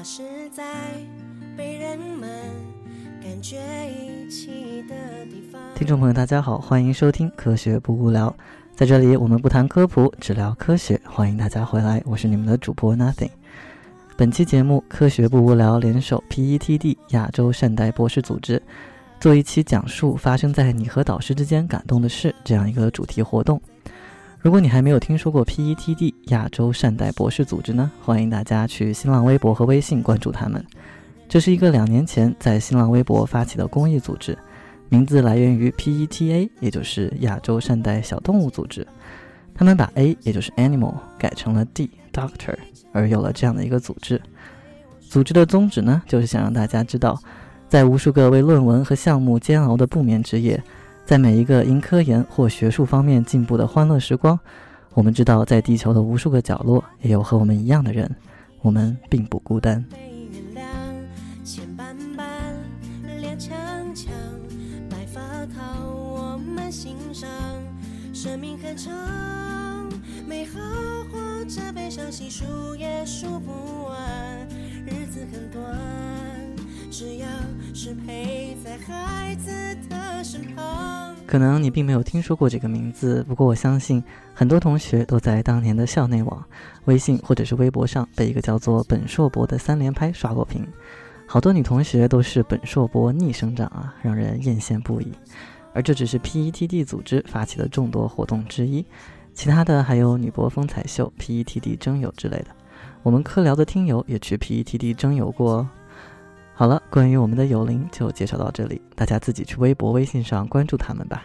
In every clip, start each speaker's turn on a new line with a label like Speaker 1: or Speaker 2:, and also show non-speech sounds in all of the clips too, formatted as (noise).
Speaker 1: 那是在被人们感觉遗弃的地方。
Speaker 2: 听众朋友，大家好，欢迎收听《科学不无聊》。在这里，我们不谈科普，只聊科学。欢迎大家回来，我是你们的主播 Nothing。本期节目《科学不无聊》联手 PETD 亚洲善待博士组织，做一期讲述发生在你和导师之间感动的事这样一个主题活动。如果你还没有听说过 PETD 亚洲善待博士组织呢，欢迎大家去新浪微博和微信关注他们。这是一个两年前在新浪微博发起的公益组织，名字来源于 PETA，也就是亚洲善待小动物组织。他们把 A，也就是 Animal，改成了 D，Doctor。而有了这样的一个组织，组织的宗旨呢，就是想让大家知道，在无数个为论文和项目煎熬的不眠之夜，在每一个因科研或学术方面进步的欢乐时光，我们知道，在地球的无数个角落，也有和我们一样的人，我们并不孤单。生命很长，美好。这悲伤细数也数不完，日子很短，只要是陪在孩子的身旁。可能你并没有听说过这个名字，不过我相信很多同学都在当年的校内网、微信或者是微博上被一个叫做本硕博的三连拍刷过屏。好多女同学都是本硕博逆生长啊，让人艳羡不已。而这只是 PETD 组织发起的众多活动之一。其他的还有女博风采秀、PETD 征友之类的，我们科聊的听友也去 PETD 征友过哦。好了，关于我们的友邻就介绍到这里，大家自己去微博、微信上关注他们吧。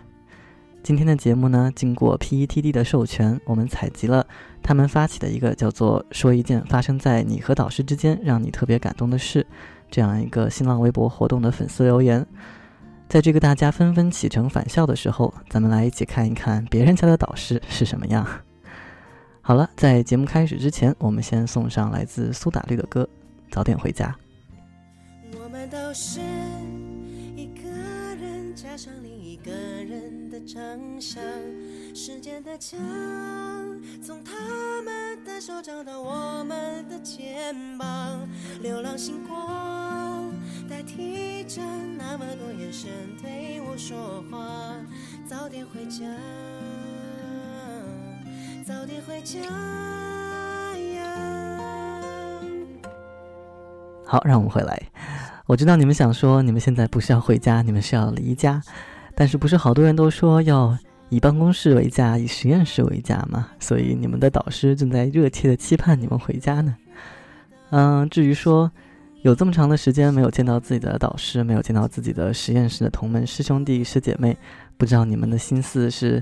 Speaker 2: 今天的节目呢，经过 PETD 的授权，我们采集了他们发起的一个叫做“说一件发生在你和导师之间让你特别感动的事”这样一个新浪微博活动的粉丝留言。在这个大家纷纷启程返校的时候，咱们来一起看一看别人家的导师是什么样。好了，在节目开始之前，我们先送上来自苏打绿的歌《早点回家》。都是一个人加上另一个人的长相，时间的墙从他们的手掌到我们的肩膀，流浪星光代替着。那么多眼神对我说话，早点回家，早点回家。好，让我们回来。我知道你们想说，你们现在不是要回家，你们是要离家。但是不是好多人都说要以办公室为家，以实验室为家吗？所以你们的导师正在热切的期盼你们回家呢。嗯，至于说。有这么长的时间没有见到自己的导师，没有见到自己的实验室的同门师兄弟师姐妹，不知道你们的心思是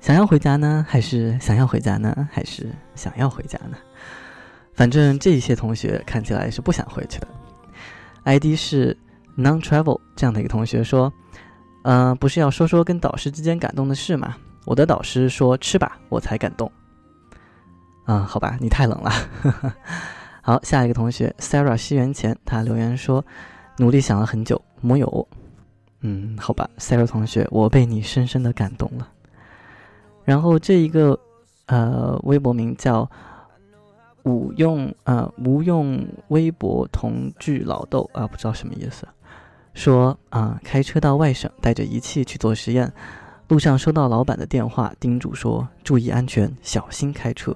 Speaker 2: 想要回家呢，还是想要回家呢，还是想要回家呢？反正这一些同学看起来是不想回去的。ID 是 non travel 这样的一个同学说：“嗯，不是要说说跟导师之间感动的事吗？我的导师说吃吧，我才感动。嗯，好吧，你太冷了。(laughs) ”好，下一个同学 Sarah 西元前，他留言说：“努力想了很久，木有。”嗯，好吧，Sarah 同学，我被你深深的感动了。然后这一个呃，微博名叫“无用”呃，无用微博同聚老豆啊，不知道什么意思。说啊，开车到外省，带着仪器去做实验，路上收到老板的电话，叮嘱说：“注意安全，小心开车。”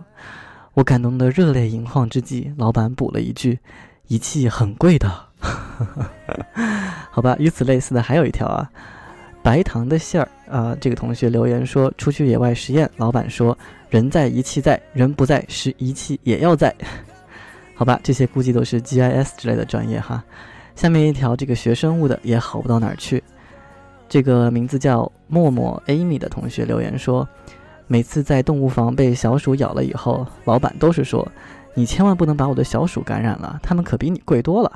Speaker 2: 我感动的热泪盈眶之际，老板补了一句：“仪器很贵的。”好吧，与此类似的还有一条啊，白糖的馅儿啊。这个同学留言说：“出去野外实验，老板说人在仪器在，人不在时仪器也要在。(laughs) ”好吧，这些估计都是 GIS 之类的专业哈。下面一条，这个学生物的也好不到哪儿去。这个名字叫默默 Amy 的同学留言说。每次在动物房被小鼠咬了以后，老板都是说：“你千万不能把我的小鼠感染了，它们可比你贵多了。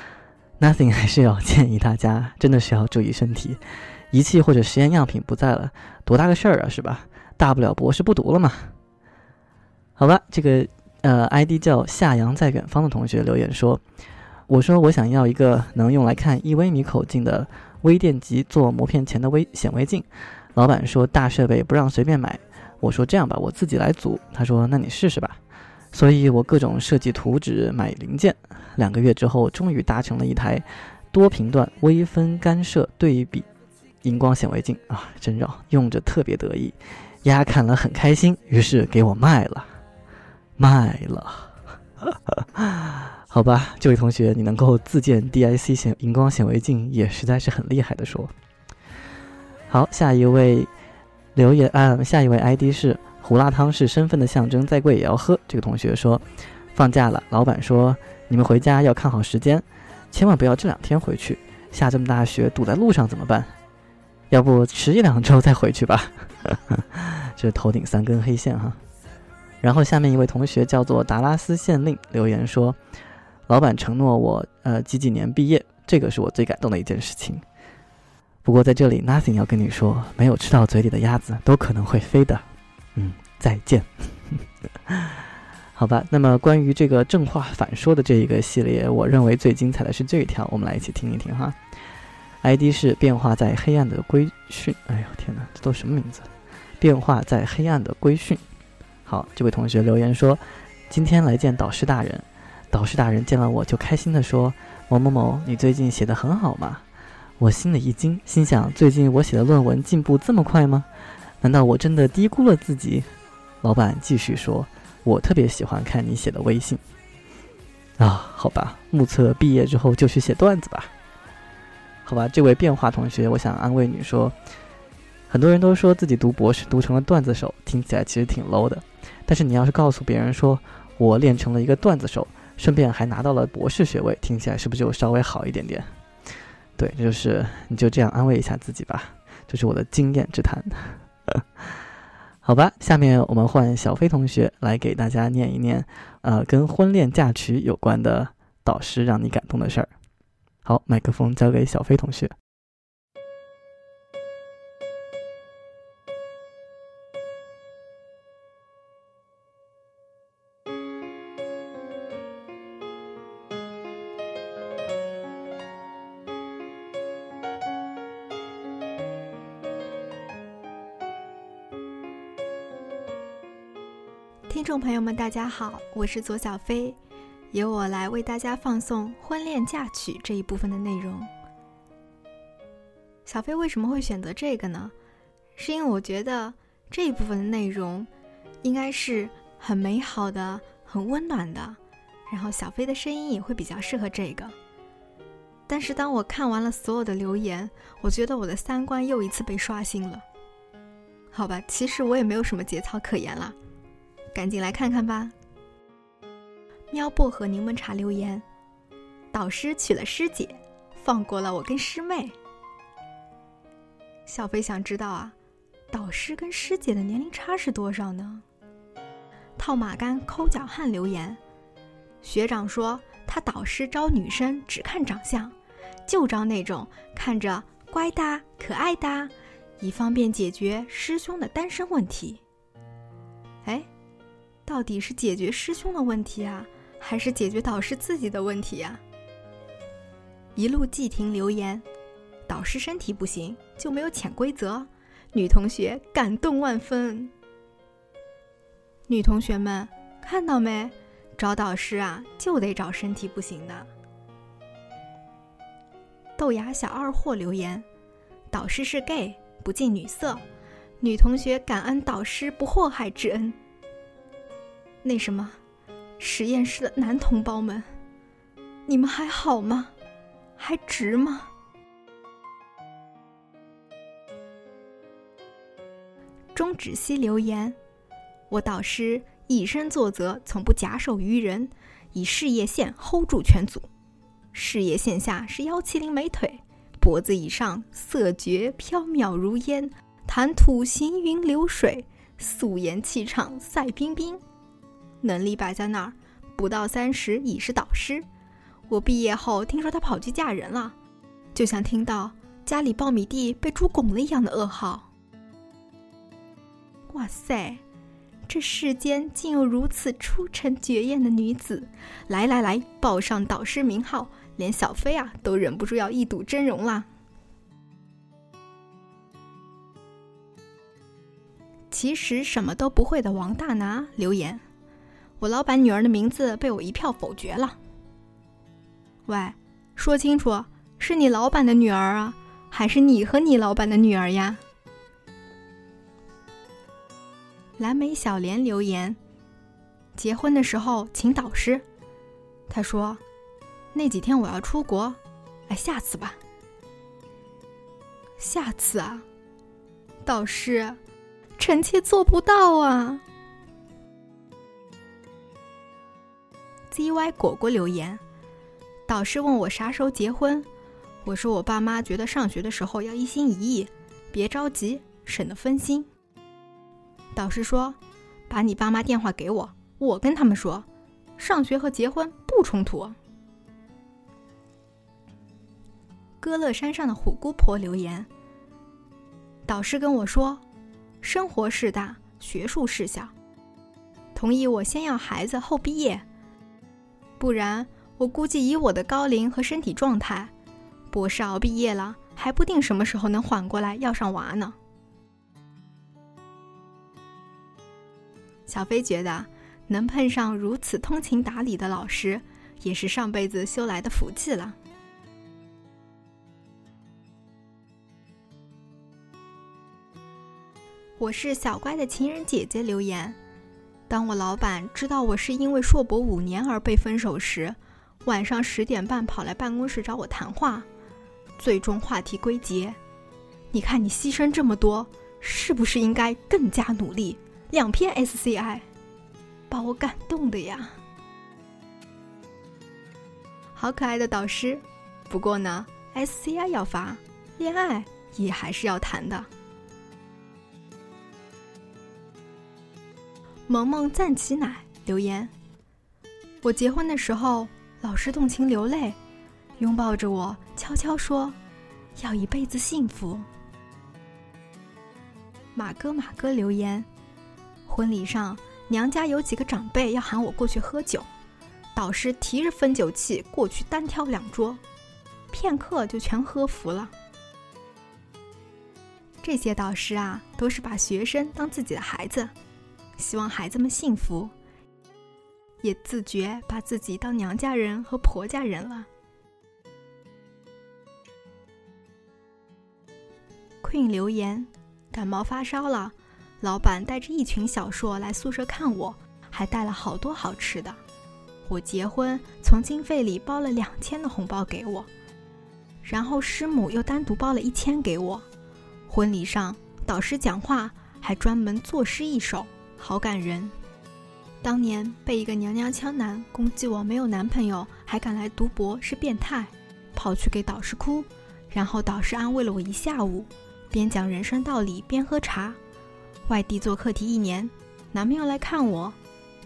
Speaker 2: (laughs) ” Nothing 还是要建议大家，真的是要注意身体。仪器或者实验样品不在了，多大个事儿啊，是吧？大不了博士不读了嘛。好吧，这个呃，ID 叫夏阳在远方的同学留言说：“我说我想要一个能用来看一微米口径的微电极做膜片前的微显微镜。”老板说大设备不让随便买。我说这样吧，我自己来组。他说那你试试吧。所以我各种设计图纸、买零件。两个月之后，终于达成了一台多频段微分干涉对比荧光显微镜啊，真绕，用着特别得意，丫看了很开心，于是给我卖了，卖了。(laughs) 好吧，这位同学，你能够自建 DIC 显荧光显微镜，也实在是很厉害的说。好，下一位留言啊，下一位 ID 是胡辣汤是身份的象征，再贵也要喝。这个同学说，放假了，老板说你们回家要看好时间，千万不要这两天回去，下这么大雪堵在路上怎么办？要不迟一两周再回去吧。(laughs) 这头顶三根黑线哈。然后下面一位同学叫做达拉斯县令留言说，老板承诺我呃几几年毕业，这个是我最感动的一件事情。不过在这里，Nothing 要跟你说，没有吃到嘴里的鸭子都可能会飞的。嗯，再见。(laughs) 好吧，那么关于这个正话反说的这一个系列，我认为最精彩的是这一条，我们来一起听一听哈。ID 是变化在黑暗的规训。哎呦天哪，这都什么名字？变化在黑暗的规训。好，这位同学留言说，今天来见导师大人，导师大人见了我就开心的说，某某某，你最近写的很好嘛。我心里一惊，心想：最近我写的论文进步这么快吗？难道我真的低估了自己？老板继续说：“我特别喜欢看你写的微信。”啊，好吧，目测毕业之后就去写段子吧。好吧，这位变化同学，我想安慰你说，很多人都说自己读博士读成了段子手，听起来其实挺 low 的。但是你要是告诉别人说我练成了一个段子手，顺便还拿到了博士学位，听起来是不是就稍微好一点点？对，就是你就这样安慰一下自己吧，这是我的经验之谈。(laughs) 好吧，下面我们换小飞同学来给大家念一念，呃，跟婚恋嫁娶有关的导师让你感动的事儿。好，麦克风交给小飞同学。
Speaker 3: 听众朋友们，大家好，我是左小飞，由我来为大家放送婚恋嫁娶这一部分的内容。小飞为什么会选择这个呢？是因为我觉得这一部分的内容应该是很美好的、很温暖的，然后小飞的声音也会比较适合这个。但是当我看完了所有的留言，我觉得我的三观又一次被刷新了。好吧，其实我也没有什么节操可言了。赶紧来看看吧。喵薄荷柠檬茶留言：导师娶了师姐，放过了我跟师妹。小飞想知道啊，导师跟师姐的年龄差是多少呢？套马杆抠脚汉留言：学长说他导师招女生只看长相，就招那种看着乖的可爱的，以方便解决师兄的单身问题。哎。到底是解决师兄的问题啊，还是解决导师自己的问题呀？一路寂停留言，导师身体不行就没有潜规则，女同学感动万分。女同学们看到没？找导师啊就得找身体不行的。豆芽小二货留言，导师是 gay 不近女色，女同学感恩导师不祸害之恩。那什么，实验室的男同胞们，你们还好吗？还值吗？终止息留言，我导师以身作则，从不假手于人，以事业线 hold 住全组。事业线下是幺七零美腿，脖子以上色绝飘渺如烟，谈吐行云流水，素颜气场赛冰冰。能力摆在那儿，不到三十已是导师。我毕业后听说她跑去嫁人了，就像听到家里苞米地被猪拱了一样的噩耗。哇塞，这世间竟有如此出尘绝艳的女子！来来来，报上导师名号，连小飞啊都忍不住要一睹真容啦。其实什么都不会的王大拿留言。我老板女儿的名字被我一票否决了。喂，说清楚，是你老板的女儿啊，还是你和你老板的女儿呀？”蓝莓小莲留言：结婚的时候请导师。他说：“那几天我要出国，哎，下次吧。下次啊，导师，臣妾做不到啊。” Zy 果果留言：导师问我啥时候结婚，我说我爸妈觉得上学的时候要一心一意，别着急，省得分心。导师说：“把你爸妈电话给我，我跟他们说，上学和结婚不冲突。”歌乐山上的虎姑婆留言：“导师跟我说，生活事大，学术事小，同意我先要孩子后毕业，不然我估计以我的高龄和身体状态，博士熬毕业了还不定什么时候能缓过来要上娃呢。”小飞觉得，能碰上如此通情达理的老师，也是上辈子修来的福气了。我是小乖的情人姐姐留言：当我老板知道我是因为硕博五年而被分手时，晚上十点半跑来办公室找我谈话，最终话题归结：你看你牺牲这么多，是不是应该更加努力？两篇 SCI，把我感动的呀！好可爱的导师，不过呢，SCI 要发，恋爱也还是要谈的。萌萌赞起奶留言：我结婚的时候，老师动情流泪，拥抱着我，悄悄说，要一辈子幸福。马哥马哥留言。婚礼上，娘家有几个长辈要喊我过去喝酒，导师提着分酒器过去单挑两桌，片刻就全喝服了。这些导师啊，都是把学生当自己的孩子，希望孩子们幸福，也自觉把自己当娘家人和婆家人了。Queen 留言：感冒发烧了。老板带着一群小硕来宿舍看我，还带了好多好吃的。我结婚从经费里包了两千的红包给我，然后师母又单独包了一千给我。婚礼上导师讲话还专门作诗一首，好感人。当年被一个娘娘腔男攻击我没有男朋友还敢来读博是变态，跑去给导师哭，然后导师安慰了我一下午，边讲人生道理边喝茶。外地做课题一年，男朋友来看我，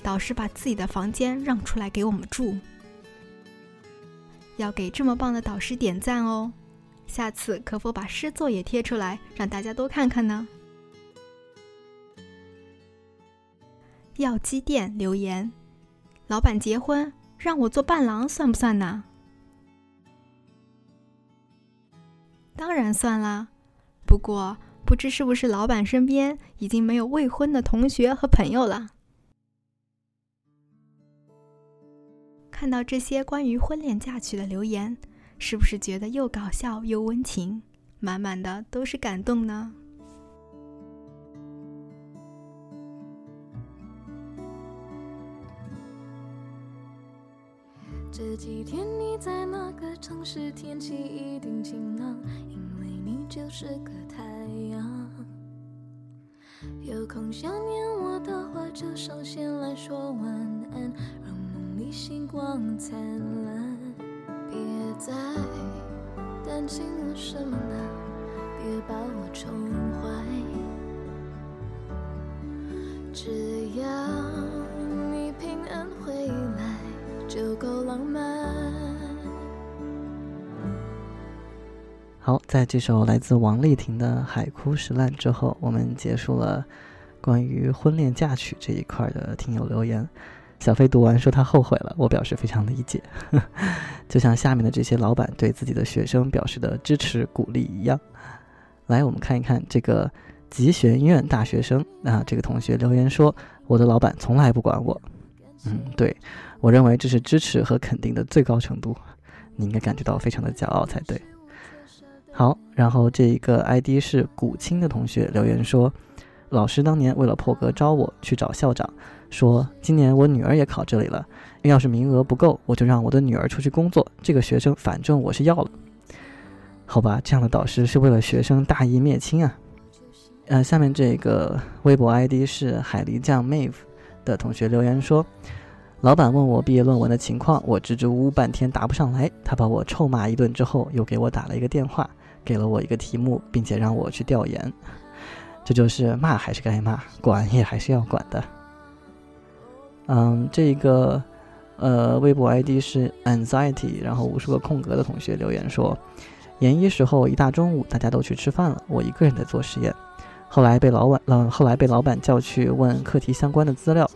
Speaker 3: 导师把自己的房间让出来给我们住。要给这么棒的导师点赞哦！下次可否把诗作也贴出来，让大家多看看呢？药鸡店留言：老板结婚让我做伴郎算不算呢？当然算啦，不过。不知是不是老板身边已经没有未婚的同学和朋友了？看到这些关于婚恋嫁娶的留言，是不是觉得又搞笑又温情，满满的都是感动呢？
Speaker 4: 这几天你在哪个城市？天气一定晴朗，因为你就是个太阳。有空想念我的话，就上线来说晚安，让梦里星光灿烂。别再担心我什么了，别把我宠坏，只要。够浪漫。
Speaker 2: 好，在这首来自王丽婷的《海枯石烂》之后，我们结束了关于婚恋嫁娶这一块的听友留言。小飞读完说他后悔了，我表示非常理解，(laughs) 就像下面的这些老板对自己的学生表示的支持鼓励一样。来，我们看一看这个吉学院大学生啊，这个同学留言说：“我的老板从来不管我。”嗯，对。我认为这是支持和肯定的最高程度。你应该感觉到非常的骄傲才对。好，然后这一个 ID 是古青的同学留言说，老师当年为了破格招我去找校长，说今年我女儿也考这里了，要是名额不够，我就让我的女儿出去工作，这个学生反正我是要了。好吧，这样的导师是为了学生大义灭亲啊。呃，下面这个微博 ID 是海狸酱 Mave 的同学留言说。老板问我毕业论文的情况，我支支吾吾半天答不上来。他把我臭骂一顿之后，又给我打了一个电话，给了我一个题目，并且让我去调研。这就是骂还是该骂，管也还是要管的。嗯，这个呃，微博 ID 是 anxiety，然后无数个空格的同学留言说，研一时候一大中午大家都去吃饭了，我一个人在做实验。后来被老板，嗯，后来被老板叫去问课题相关的资料。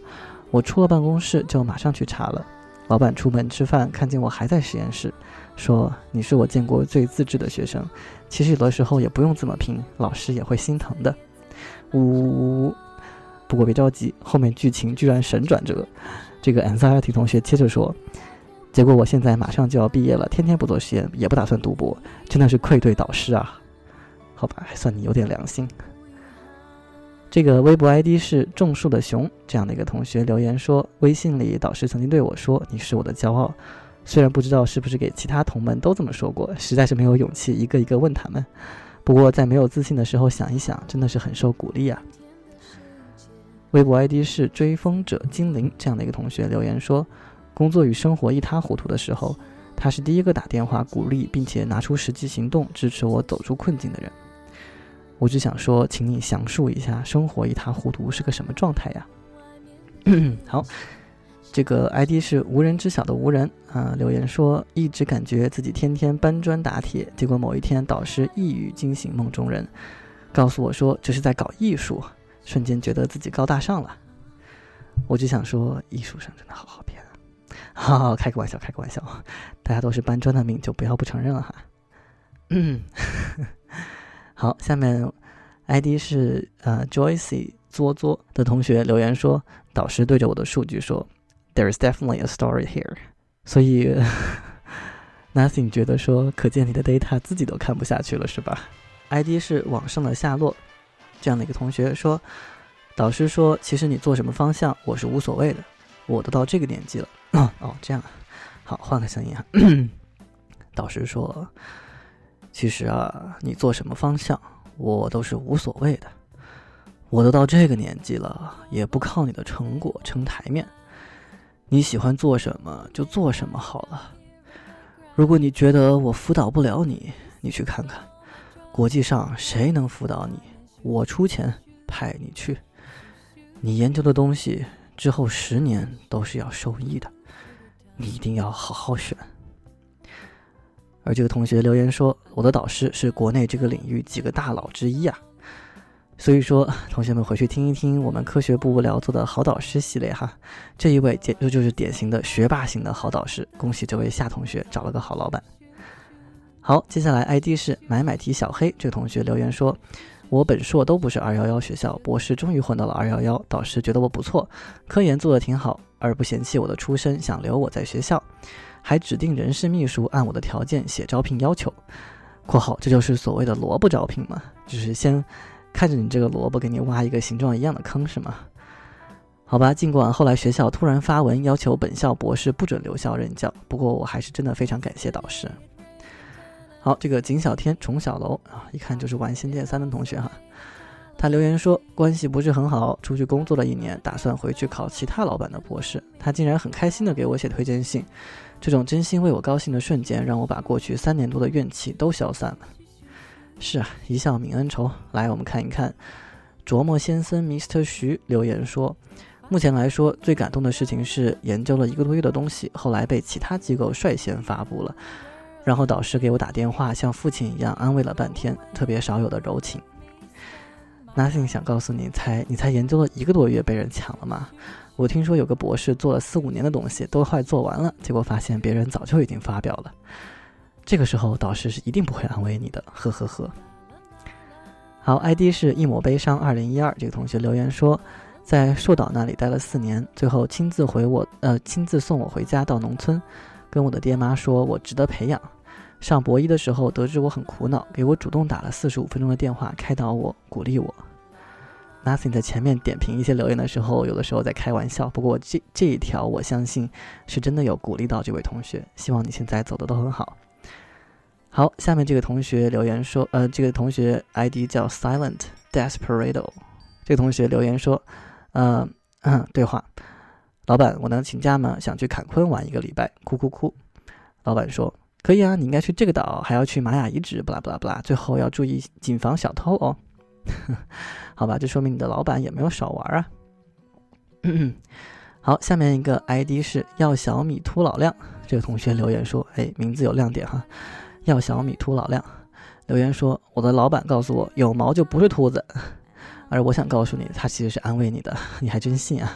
Speaker 2: 我出了办公室就马上去查了，老板出门吃饭看见我还在实验室，说你是我见过最自制的学生，其实有的时候也不用这么拼，老师也会心疼的。呜呜呜！不过别着急，后面剧情居然神转折。这个 anxiety 同学接着说，结果我现在马上就要毕业了，天天不做实验，也不打算读博，真的是愧对导师啊。好吧，还算你有点良心。这个微博 ID 是种树的熊这样的一个同学留言说，微信里导师曾经对我说：“你是我的骄傲。”虽然不知道是不是给其他同门都这么说过，实在是没有勇气一个一个问他们。不过在没有自信的时候想一想，真的是很受鼓励啊。微博 ID 是追风者精灵这样的一个同学留言说：“工作与生活一塌糊涂的时候，他是第一个打电话鼓励并且拿出实际行动支持我走出困境的人。”我只想说，请你详述一下生活一塌糊涂是个什么状态呀？(coughs) 好，这个 ID 是无人知晓的无人啊，留言说一直感觉自己天天搬砖打铁，结果某一天导师一语惊醒梦中人，告诉我说这是在搞艺术，瞬间觉得自己高大上了。我只想说，艺术生真的好好骗啊！(laughs) 哈哈，开个玩笑，开个玩笑，大家都是搬砖的命，就不要不承认了哈。(coughs) 嗯。好，下面 ID 是呃 Joyce 作作的同学留言说，导师对着我的数据说，There is definitely a story here。所以 (laughs) Nothing 觉得说，可见你的 data 自己都看不下去了是吧？ID 是网上的夏洛这样的一个同学说，导师说，其实你做什么方向我是无所谓的，我都到这个年纪了。哦，这样，好，换个声音哈。(coughs) 导师说。其实啊，你做什么方向，我都是无所谓的。我都到这个年纪了，也不靠你的成果撑台面。你喜欢做什么就做什么好了。如果你觉得我辅导不了你，你去看看，国际上谁能辅导你，我出钱派你去。你研究的东西之后十年都是要受益的，你一定要好好选。而这个同学留言说：“我的导师是国内这个领域几个大佬之一啊。”所以说，同学们回去听一听我们科学不无聊做的好导师系列哈。这一位简直就是典型的学霸型的好导师，恭喜这位夏同学找了个好老板。好，接下来 ID 是买买提小黑这个同学留言说：“我本硕都不是二幺幺学校，博士终于混到了二幺幺，导师觉得我不错，科研做得挺好，而不嫌弃我的出身，想留我在学校。”还指定人事秘书按我的条件写招聘要求（括号这就是所谓的萝卜招聘嘛？就是先看着你这个萝卜给你挖一个形状一样的坑是吗？好吧，尽管后来学校突然发文要求本校博士不准留校任教，不过我还是真的非常感谢导师。好，这个景小天崇小楼啊，一看就是玩《仙剑三》的同学哈。他留言说关系不是很好，出去工作了一年，打算回去考其他老板的博士。他竟然很开心的给我写推荐信。这种真心为我高兴的瞬间，让我把过去三年多的怨气都消散了。是啊，一笑泯恩仇。来，我们看一看，琢磨先生 Mr 徐留言说，目前来说最感动的事情是研究了一个多月的东西，后来被其他机构率先发布了，然后导师给我打电话，像父亲一样安慰了半天，特别少有的柔情。Nothing 想告诉你，才你才研究了一个多月，被人抢了吗？我听说有个博士做了四五年的东西，都快做完了，结果发现别人早就已经发表了。这个时候导师是一定不会安慰你的，呵呵呵。好，ID 是一抹悲伤二零一二，这个同学留言说，在硕导那里待了四年，最后亲自回我，呃，亲自送我回家到农村。跟我的爹妈说我值得培养。上博一的时候，得知我很苦恼，给我主动打了四十五分钟的电话，开导我，鼓励我。Nothing 在前面点评一些留言的时候，有的时候在开玩笑，不过这这一条我相信是真的有鼓励到这位同学。希望你现在走的都很好。好，下面这个同学留言说，呃，这个同学 ID 叫 Silent Desperado，这个同学留言说，呃，对话，老板，我能请假吗？想去坎昆玩一个礼拜，哭哭哭。老板说。可以啊，你应该去这个岛，还要去玛雅遗址，不啦不啦不啦，最后要注意谨防小偷哦。(laughs) 好吧，这说明你的老板也没有少玩啊。(clears throat) 好，下面一个 ID 是要小米秃老亮，这个同学留言说：“哎，名字有亮点哈，要小米秃老亮。”留言说：“我的老板告诉我，有毛就不是秃子。”而我想告诉你，他其实是安慰你的，你还真信啊。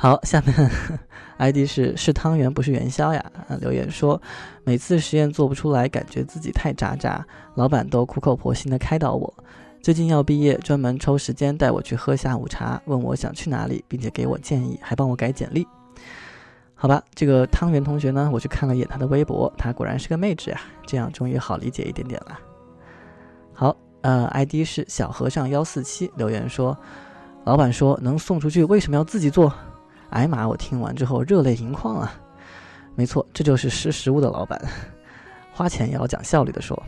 Speaker 2: 好，下面。(laughs) ID 是是汤圆不是元宵呀！啊，留言说每次实验做不出来，感觉自己太渣渣，老板都苦口婆心的开导我。最近要毕业，专门抽时间带我去喝下午茶，问我想去哪里，并且给我建议，还帮我改简历。好吧，这个汤圆同学呢，我去看了一眼他的微博，他果然是个妹纸呀，这样终于好理解一点点了。好，呃，ID 是小和尚幺四七，留言说，老板说能送出去，为什么要自己做？哎妈！我听完之后热泪盈眶啊！没错，这就是识时务的老板，花钱也要讲效率的说。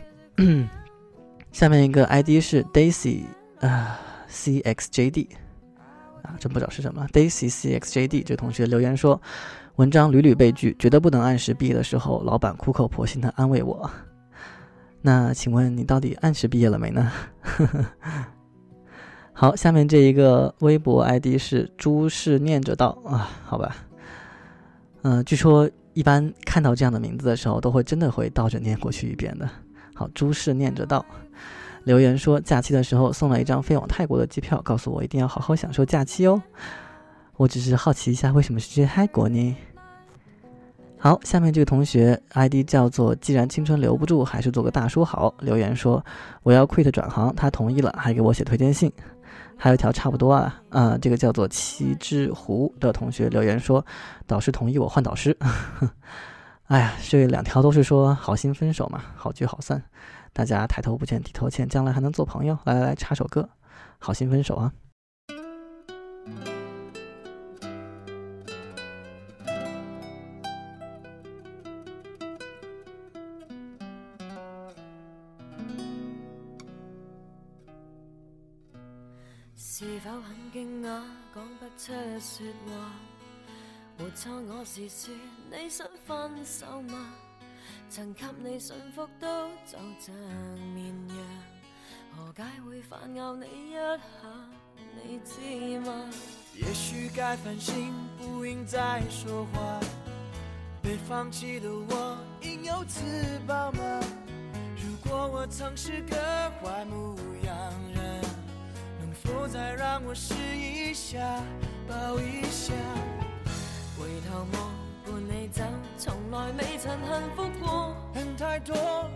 Speaker 2: 下面一个 ID 是 Daisy 啊 CXJD 啊，真不知道是什么。Daisy CXJD 这同学留言说，文章屡屡被拒，觉得不能按时毕业的时候，老板苦口婆心的安慰我。那请问你到底按时毕业了没呢？呵 (laughs) 呵好，下面这一个微博 ID 是诸事念着道啊，好吧，嗯，据说一般看到这样的名字的时候，都会真的会倒着念过去一遍的。好，诸事念着道，留言说假期的时候送了一张飞往泰国的机票，告诉我一定要好好享受假期哦。我只是好奇一下，为什么是去泰国呢？好，下面这个同学 ID 叫做既然青春留不住，还是做个大叔好。留言说我要 quit 转行，他同意了，还给我写推荐信。还有一条差不多啊，啊，这个叫做七只狐的同学留言说，导师同意我换导师。(laughs) 哎呀，这两条都是说好心分手嘛，好聚好散，大家抬头不见低头见，将来还能做朋友。来来来，插首歌，好心分手啊。
Speaker 1: 是否很惊讶，讲不出说话？没错，我是说你想分手吗？曾给你驯服都就像绵羊，何解会反咬你一下？你知吗？
Speaker 5: 也许该反省，不应再说话。被放弃的我，应有自保吗？如果我曾是个坏牧羊。否再让我试一下，抱一下。
Speaker 1: 回头望，伴你走，从来未曾幸福过。
Speaker 5: 恨太多，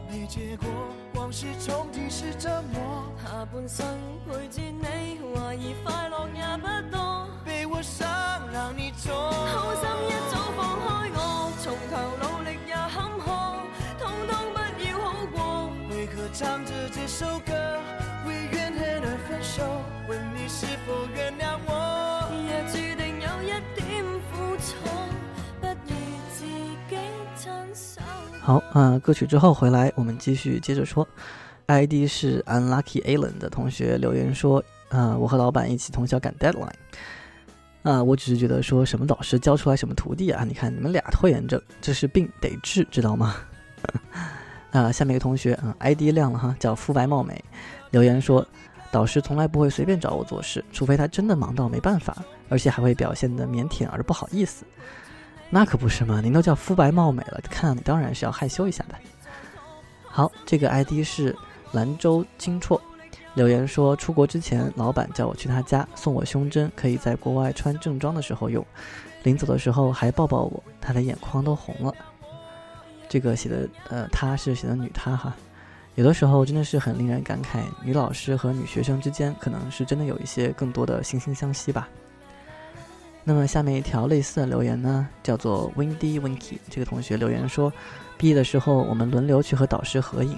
Speaker 5: 没结果，往事重提是折磨。
Speaker 1: 下半生陪住你，怀疑快乐也不多。
Speaker 5: 被我伤，让你痛。
Speaker 1: 好心一早放开我，从头努力也坎坷，通通不要好过。
Speaker 5: 为何唱着这首歌，为怨恨而分手？是否原谅我？
Speaker 1: 若注定有一点苦楚，不如自己亲手。
Speaker 2: 好啊，歌曲之后回来，我们继续接着说。ID 是 Unlucky Alan 的同学留言说：“啊，我和老板一起通宵赶 deadline。啊，我只是觉得说什么导师教出来什么徒弟啊？你看你们俩拖延症，这是病得治，知道吗？” (laughs) 啊，下面一个同学啊，ID 亮了哈，叫肤白貌美，留言说。导师从来不会随便找我做事，除非他真的忙到没办法，而且还会表现得腼腆而不好意思。那可不是嘛，您都叫肤白貌美了，看当然是要害羞一下的。好，这个 ID 是兰州金绰，留言说出国之前，老板叫我去他家送我胸针，可以在国外穿正装的时候用。临走的时候还抱抱我，他的眼眶都红了。这个写的呃，他是写的女他哈。有的时候真的是很令人感慨，女老师和女学生之间可能是真的有一些更多的惺惺相惜吧。那么下面一条类似的留言呢，叫做 Windy Winky。这个同学留言说，毕业的时候我们轮流去和导师合影，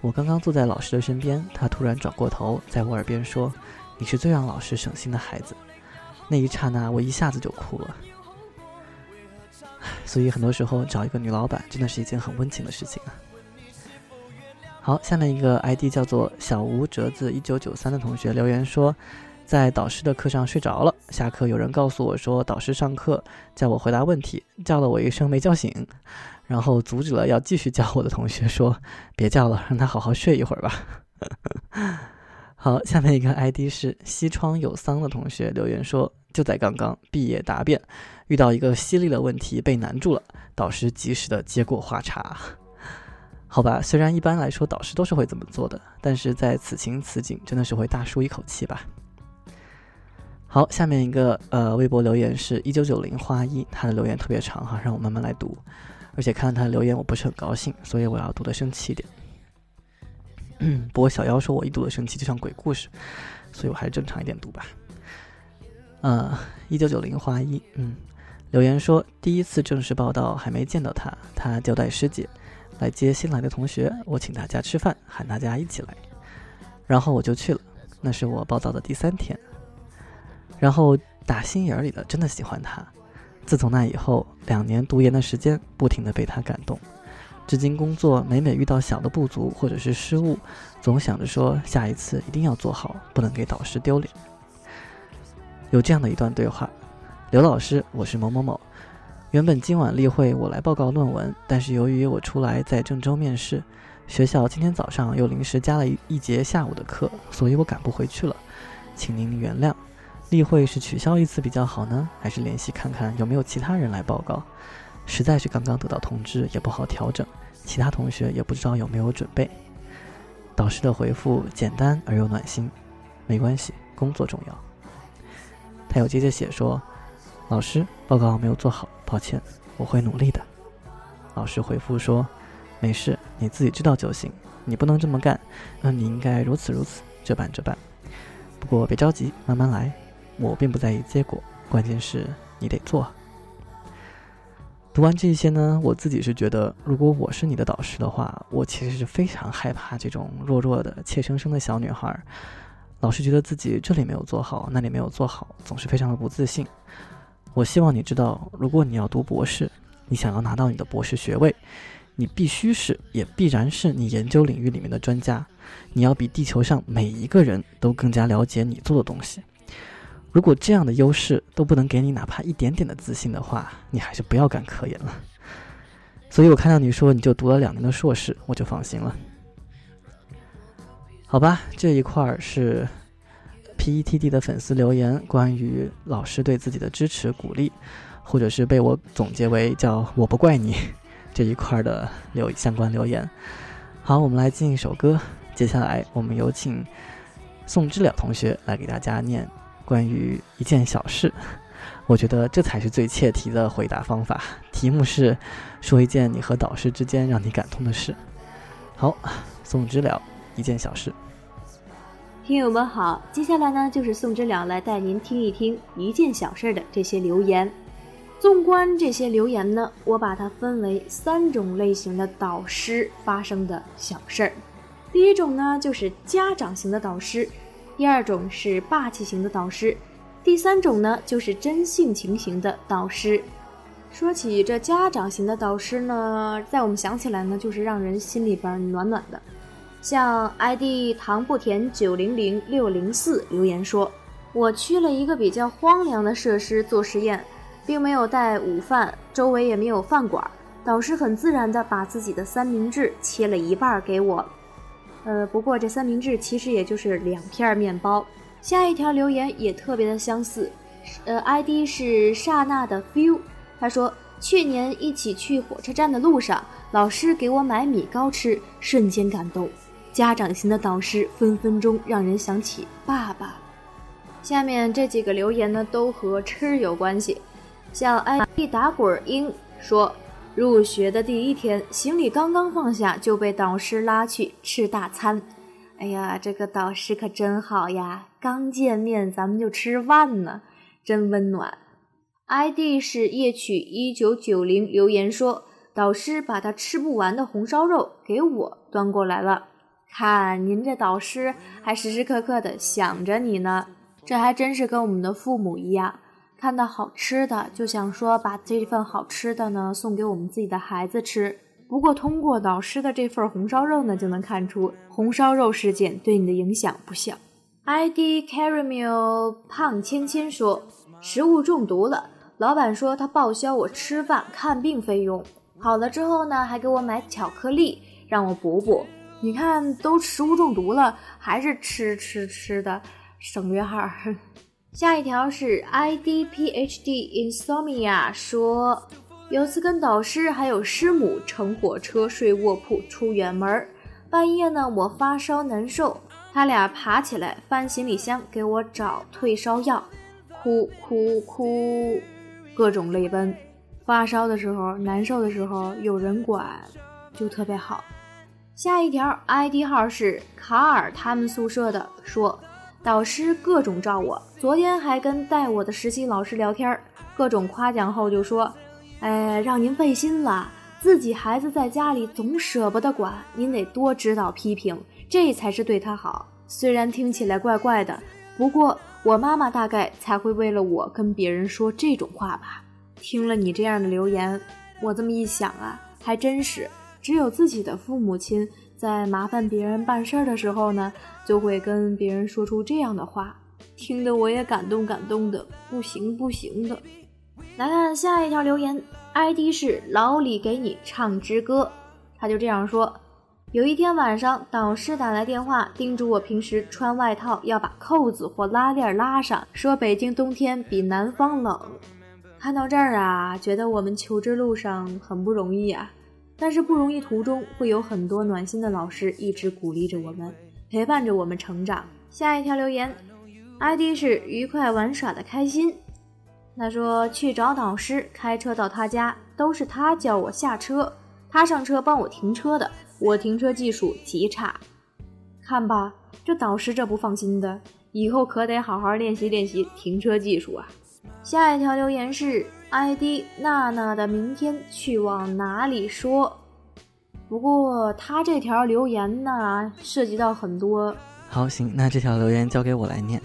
Speaker 2: 我刚刚坐在老师的身边，他突然转过头，在我耳边说：“你是最让老师省心的孩子。”那一刹那，我一下子就哭了。(sighs) 所以很多时候找一个女老板，真的是一件很温情的事情啊。好，下面一个 ID 叫做小吴折子一九九三的同学留言说。在导师的课上睡着了，下课有人告诉我说导师上课叫我回答问题，叫了我一声没叫醒，然后阻止了要继续叫我的同学说别叫了，让他好好睡一会儿吧。(laughs) 好，下面一个 ID 是西窗有桑的同学留言说就在刚刚毕业答辩，遇到一个犀利的问题被难住了，导师及时的接过话茬。好吧，虽然一般来说导师都是会这么做的，但是在此情此景真的是会大舒一口气吧。好，下面一个呃微博留言是一九九零花一，他的留言特别长哈，让我慢慢来读。而且看到他的留言，我不是很高兴，所以我要读的生气一点。(clears throat) 不过小妖说我一读的生气就像鬼故事，所以我还是正常一点读吧。呃，一九九零花一，嗯，留言说第一次正式报道还没见到他，他交代师姐来接新来的同学，我请大家吃饭，喊大家一起来，然后我就去了。那是我报道的第三天。然后打心眼儿里的真的喜欢他，自从那以后，两年读研的时间，不停的被他感动。至今工作，每每遇到小的不足或者是失误，总想着说下一次一定要做好，不能给导师丢脸。有这样的一段对话：刘老师，我是某某某，原本今晚例会我来报告论文，但是由于我出来在郑州面试，学校今天早上又临时加了一一节下午的课，所以我赶不回去了，请您原谅。例会是取消一次比较好呢，还是联系看看有没有其他人来报告？实在是刚刚得到通知，也不好调整，其他同学也不知道有没有准备。导师的回复简单而又暖心，没关系，工作重要。他又接着写说：“老师，报告没有做好，抱歉，我会努力的。”老师回复说：“没事，你自己知道就行，你不能这么干，那，你应该如此如此，这般这般。不过别着急，慢慢来。”我并不在意结果，关键是你得做。读完这些呢，我自己是觉得，如果我是你的导师的话，我其实是非常害怕这种弱弱的、怯生生的小女孩，老是觉得自己这里没有做好，那里没有做好，总是非常的不自信。我希望你知道，如果你要读博士，你想要拿到你的博士学位，你必须是，也必然是你研究领域里面的专家，你要比地球上每一个人都更加了解你做的东西。如果这样的优势都不能给你哪怕一点点的自信的话，你还是不要干科研了。所以我看到你说你就读了两年的硕士，我就放心了。好吧，这一块儿是 PETD 的粉丝留言，关于老师对自己的支持鼓励，或者是被我总结为叫“我不怪你”这一块的留相关留言。好，我们来进一首歌，接下来我们有请宋知了同学来给大家念。关于一件小事，我觉得这才是最切题的回答方法。题目是说一件你和导师之间让你感动的事。好，宋知了，一件小事。
Speaker 6: 听友们好，接下来呢就是宋知了来带您听一听一件小事的这些留言。纵观这些留言呢，我把它分为三种类型的导师发生的小事儿。第一种呢就是家长型的导师。第二种是霸气型的导师，第三种呢就是真性情型的导师。说起这家长型的导师呢，在我们想起来呢，就是让人心里边暖暖的。像 ID 唐不甜九零零六零四留言说：“我去了一个比较荒凉的设施做实验，并没有带午饭，周围也没有饭馆。导师很自然地把自己的三明治切了一半给我。”呃，不过这三明治其实也就是两片面包。下一条留言也特别的相似，呃，ID 是刹那的 feel，他说去年一起去火车站的路上，老师给我买米糕吃，瞬间感动。家长型的导师分分钟让人想起爸爸。下面这几个留言呢，都和吃有关系，像 ID 打滚英说。入学的第一天，行李刚刚放下，就被导师拉去吃大餐。哎呀，这个导师可真好呀！刚见面，咱们就吃饭呢，真温暖。，ID 是夜曲一九九零留言说，导师把他吃不完的红烧肉给我端过来了。看您这导师还时时刻刻的想着你呢，这还真是跟我们的父母一样，看到好吃的就想说把这份好吃的呢送给我们自己的孩子吃。不过通过导师的这份红烧肉呢，就能看出红烧肉事件对你的影响不小。ID caramel 胖芊芊说，食物中毒了，老板说他报销我吃饭看病费用，好了之后呢，还给我买巧克力让我补补。你看，都食物中毒了，还是吃吃吃的，省略号。下一条是 IDPHD Insomnia 说，有次跟导师还有师母乘火车睡卧铺出远门，半夜呢我发烧难受，他俩爬起来翻行李箱给我找退烧药，哭哭哭，各种泪奔。发烧的时候、难受的时候有人管，就特别好。下一条 ID 号是卡尔他们宿舍的，说导师各种照我，昨天还跟带我的实习老师聊天，各种夸奖后就说，哎，让您费心了，自己孩子在家里总舍不得管，您得多指导批评，这才是对他好。虽然听起来怪怪的，不过我妈妈大概才会为了我跟别人说这种话吧。听了你这样的留言，我这么一想啊，还真是。只有自己的父母亲在麻烦别人办事儿的时候呢，就会跟别人说出这样的话，听得我也感动感动的不行不行的。来看下一条留言，ID 是老李给你唱支歌，他就这样说：有一天晚上，导师打来电话，叮嘱我平时穿外套要把扣子或拉链拉上，说北京冬天比南方冷。看到这儿啊，觉得我们求知路上很不容易啊。但是不容易，途中会有很多暖心的老师一直鼓励着我们，陪伴着我们成长。下一条留言，ID 是愉快玩耍的开心。他说去找导师，开车到他家，都是他叫我下车，他上车帮我停车的。我停车技术极差，看吧，这导师这不放心的，以后可得好好练习练习停车技术啊。下一条留言是。ID 娜娜的明天去往哪里说？不过他这条留言呢，涉及到很多。
Speaker 2: 好，行，那这条留言交给我来念。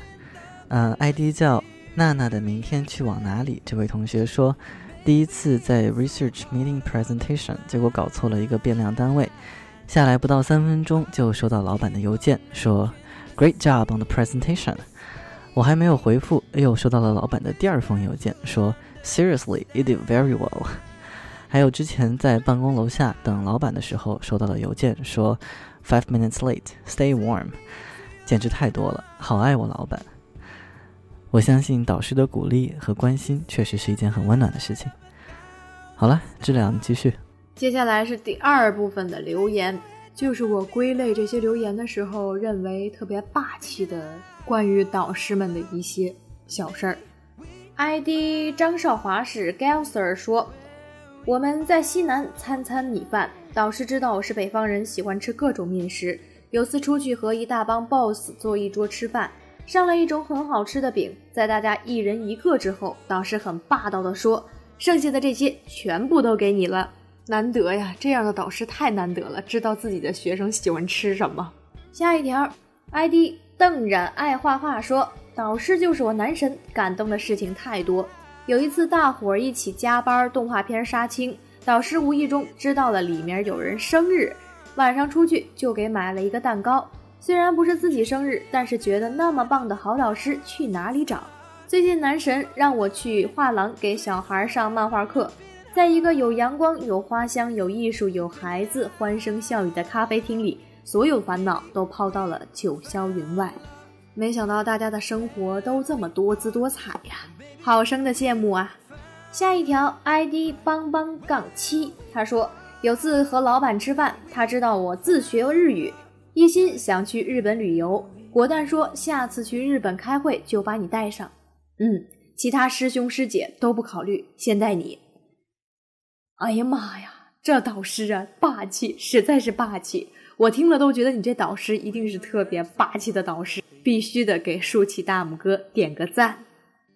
Speaker 2: 嗯，ID 叫娜娜的明天去往哪里？这位同学说，第一次在 research meeting presentation，结果搞错了一个变量单位，下来不到三分钟就收到老板的邮件，说 Great job on the presentation。我还没有回复，又收到了老板的第二封邮件，说。Seriously, it did very well。(laughs) 还有之前在办公楼下等老板的时候，收到的邮件说 five minutes late, stay warm。简直太多了，好爱我老板。我相信导师的鼓励和关心确实是一件很温暖的事情。好了，质量继续。
Speaker 6: 接下来是第二部分的留言，就是我归类这些留言的时候认为特别霸气的关于导师们的一些小事儿。ID 张少华是 Galser 说：“我们在西南餐餐米饭。导师知道我是北方人，喜欢吃各种面食。有次出去和一大帮 boss 坐一桌吃饭，上了一种很好吃的饼，在大家一人一个之后，导师很霸道的说：剩下的这些全部都给你了。难得呀，这样的导师太难得了，知道自己的学生喜欢吃什么。”下一条，ID 邓冉爱画画说。导师就是我男神，感动的事情太多。有一次，大伙儿一起加班，动画片杀青，导师无意中知道了里面有人生日，晚上出去就给买了一个蛋糕。虽然不是自己生日，但是觉得那么棒的好导师去哪里找？最近男神让我去画廊给小孩上漫画课，在一个有阳光、有花香、有艺术、有孩子欢声笑语的咖啡厅里，所有烦恼都抛到了九霄云外。没想到大家的生活都这么多姿多彩呀，好生的羡慕啊！下一条 ID 邦邦杠七，他说有次和老板吃饭，他知道我自学日语，一心想去日本旅游，果断说下次去日本开会就把你带上。嗯，其他师兄师姐都不考虑，先带你。哎呀妈呀，这导师啊，霸气，实在是霸气！我听了都觉得你这导师一定是特别霸气的导师。必须得给竖起大拇哥点个赞。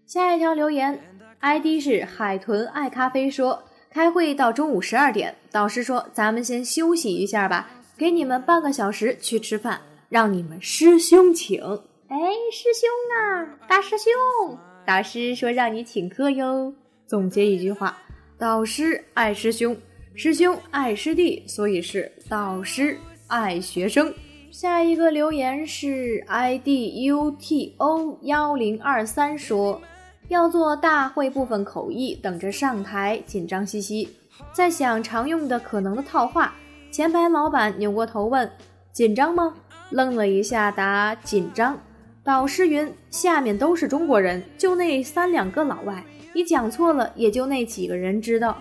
Speaker 6: 下一条留言，ID 是海豚爱咖啡说，开会到中午十二点，导师说咱们先休息一下吧，给你们半个小时去吃饭，让你们师兄请。哎，师兄啊，大师兄，导师说让你请客哟。总结一句话：导师爱师兄，师兄爱师弟，所以是导师爱学生。下一个留言是 ID UTO 幺零二三说，要做大会部分口译，等着上台，紧张兮兮，在想常用的可能的套话。前排老板扭过头问：“紧张吗？”愣了一下，答：“紧张。”导师云：“下面都是中国人，就那三两个老外，你讲错了，也就那几个人知道。”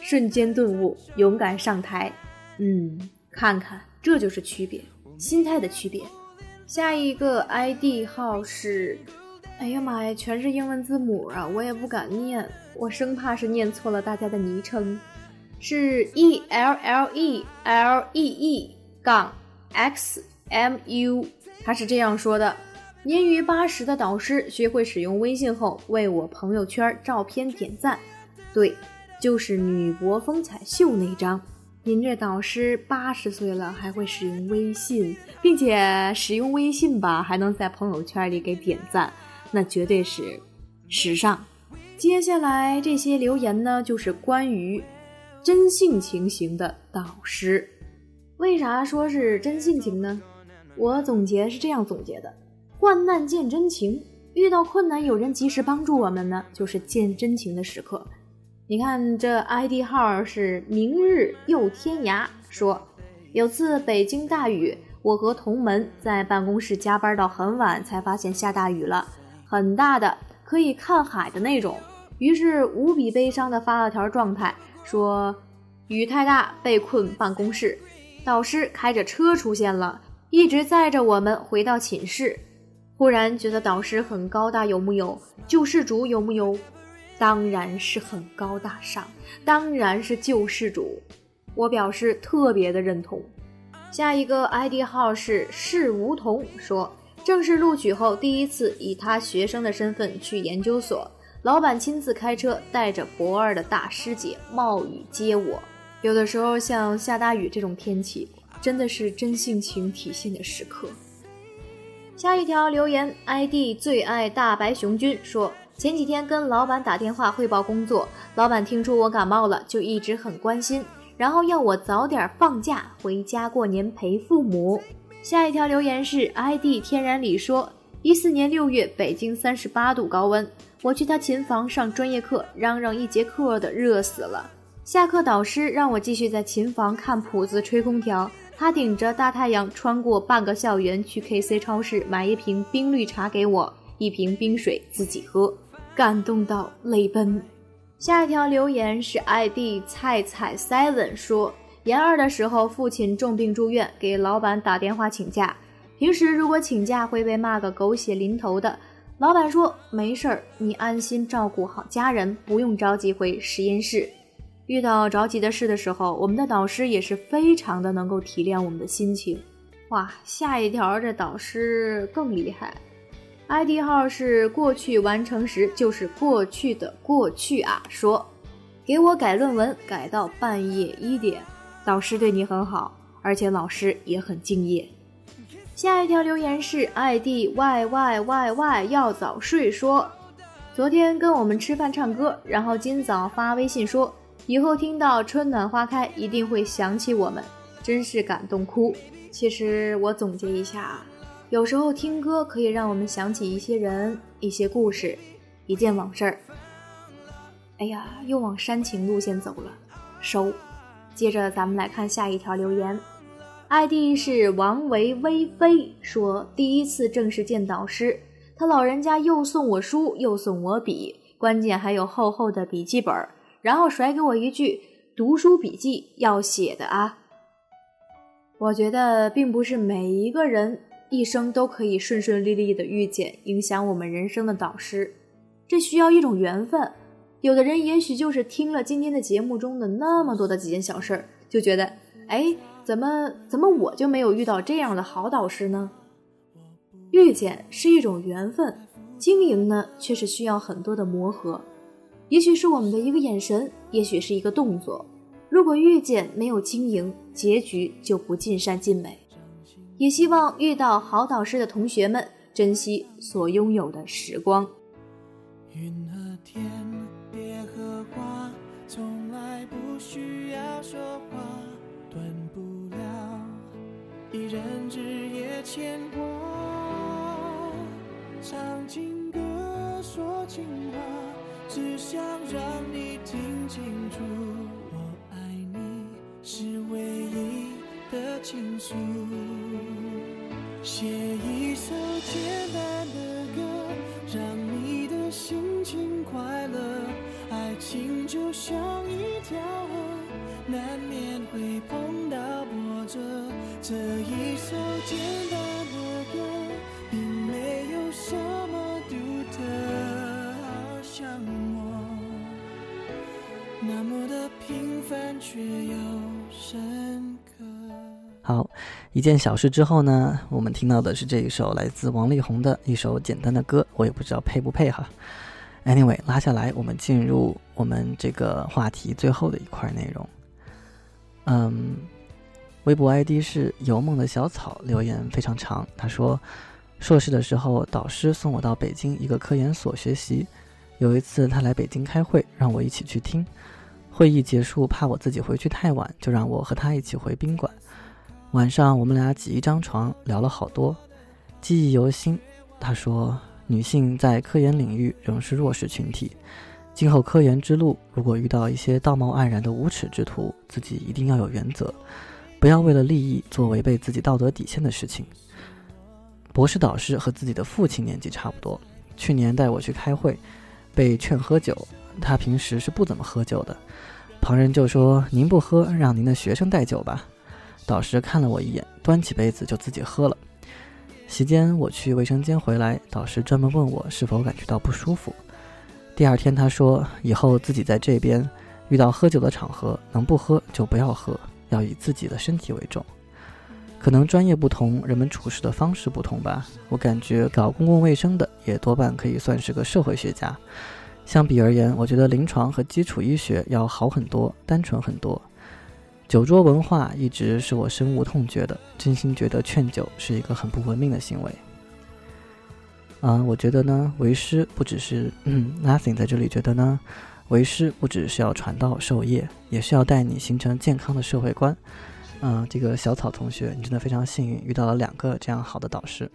Speaker 6: 瞬间顿悟，勇敢上台。嗯，看看，这就是区别。心态的区别。下一个 ID 号是，哎呀妈呀，全是英文字母啊，我也不敢念，我生怕是念错了大家的昵称，是 E L L E L E E 杠 X M U，他是这样说的：年逾八十的导师学会使用微信后，为我朋友圈照片点赞，对，就是女博风采秀那张。您这导师八十岁了还会使用微信，并且使用微信吧还能在朋友圈里给点赞，那绝对是时尚。接下来这些留言呢，就是关于真性情型的导师。为啥说是真性情呢？我总结是这样总结的：患难见真情，遇到困难有人及时帮助我们呢，就是见真情的时刻。你看这 ID 号是明日又天涯，说有次北京大雨，我和同门在办公室加班到很晚，才发现下大雨了，很大的可以看海的那种，于是无比悲伤的发了条状态，说雨太大被困办公室。导师开着车出现了，一直载着我们回到寝室。忽然觉得导师很高大，有木有？救世主有木有？当然是很高大上，当然是救世主，我表示特别的认同。下一个 ID 号是世梧桐，说正式录取后第一次以他学生的身份去研究所，老板亲自开车带着博二的大师姐冒雨接我。有的时候像下大雨这种天气，真的是真性情体现的时刻。下一条留言 ID 最爱大白熊君说。前几天跟老板打电话汇报工作，老板听说我感冒了，就一直很关心，然后要我早点放假回家过年陪父母。下一条留言是 ID 天然里说，一四年六月北京三十八度高温，我去他琴房上专业课，嚷嚷一节课的热死了。下课导师让我继续在琴房看谱子吹空调，他顶着大太阳穿过半个校园去 KC 超市买一瓶冰绿茶给我，一瓶冰水自己喝。感动到泪奔。下一条留言是 ID 菜菜 seven 说，研二的时候父亲重病住院，给老板打电话请假。平时如果请假会被骂个狗血淋头的，老板说没事儿，你安心照顾好家人，不用着急回实验室。遇到着急的事的时候，我们的导师也是非常的能够体谅我们的心情。哇，下一条这导师更厉害。ID 号是过去完成时，就是过去的过去啊。说，给我改论文，改到半夜一点。导师对你很好，而且老师也很敬业。下一条留言是 ID YYYY 要早睡说，昨天跟我们吃饭唱歌，然后今早发微信说，以后听到春暖花开一定会想起我们，真是感动哭。其实我总结一下啊。有时候听歌可以让我们想起一些人、一些故事、一件往事儿。哎呀，又往煽情路线走了，收。接着咱们来看下一条留言，ID 是王维微飞说，第一次正式见导师，他老人家又送我书，又送我笔，关键还有厚厚的笔记本，然后甩给我一句：“读书笔记要写的啊。”我觉得并不是每一个人。一生都可以顺顺利利的遇见影响我们人生的导师，这需要一种缘分。有的人也许就是听了今天的节目中的那么多的几件小事儿，就觉得，哎，怎么怎么我就没有遇到这样的好导师呢？遇见是一种缘分，经营呢却是需要很多的磨合。也许是我们的一个眼神，也许是一个动作。如果遇见没有经营，结局就不尽善尽美。也希望遇到好导师的同学们珍惜所拥有的时光。
Speaker 5: 云和天，蝶和花，从来不需要说话，断不了一人日夜牵挂。唱情歌，说情话，只想让你听清楚，我爱你是唯一的倾诉。写一首简单的歌，让你的心情快乐。爱情就像一条河，难免会碰到波折。这一首简单的歌，并没有什么独特，好像我那么的平凡却又深。
Speaker 2: 好，一件小事之后呢，我们听到的是这一首来自王力宏的一首简单的歌，我也不知道配不配哈。Anyway，拉下来，我们进入我们这个话题最后的一块内容。嗯，微博 ID 是游梦的小草，留言非常长。他说，硕士的时候，导师送我到北京一个科研所学习，有一次他来北京开会，让我一起去听。会议结束，怕我自己回去太晚，就让我和他一起回宾馆。晚上我们俩挤一张床聊了好多，记忆犹新。他说，女性在科研领域仍是弱势群体，今后科研之路如果遇到一些道貌岸然的无耻之徒，自己一定要有原则，不要为了利益做违背自己道德底线的事情。博士导师和自己的父亲年纪差不多，去年带我去开会，被劝喝酒，他平时是不怎么喝酒的，旁人就说：“您不喝，让您的学生带酒吧。”导师看了我一眼，端起杯子就自己喝了。席间我去卫生间回来，导师专门问我是否感觉到不舒服。第二天他说，以后自己在这边遇到喝酒的场合，能不喝就不要喝，要以自己的身体为重。可能专业不同，人们处事的方式不同吧。我感觉搞公共卫生的也多半可以算是个社会学家。相比而言，我觉得临床和基础医学要好很多，单纯很多。酒桌文化一直是我深恶痛绝的，真心觉得劝酒是一个很不文明的行为。啊，我觉得呢，为师不只是嗯，nothing 在这里觉得呢，为师不只是要传道授业，也是要带你形成健康的社会观。嗯，这个小草同学，你真的非常幸运，遇到了两个这样好的导师。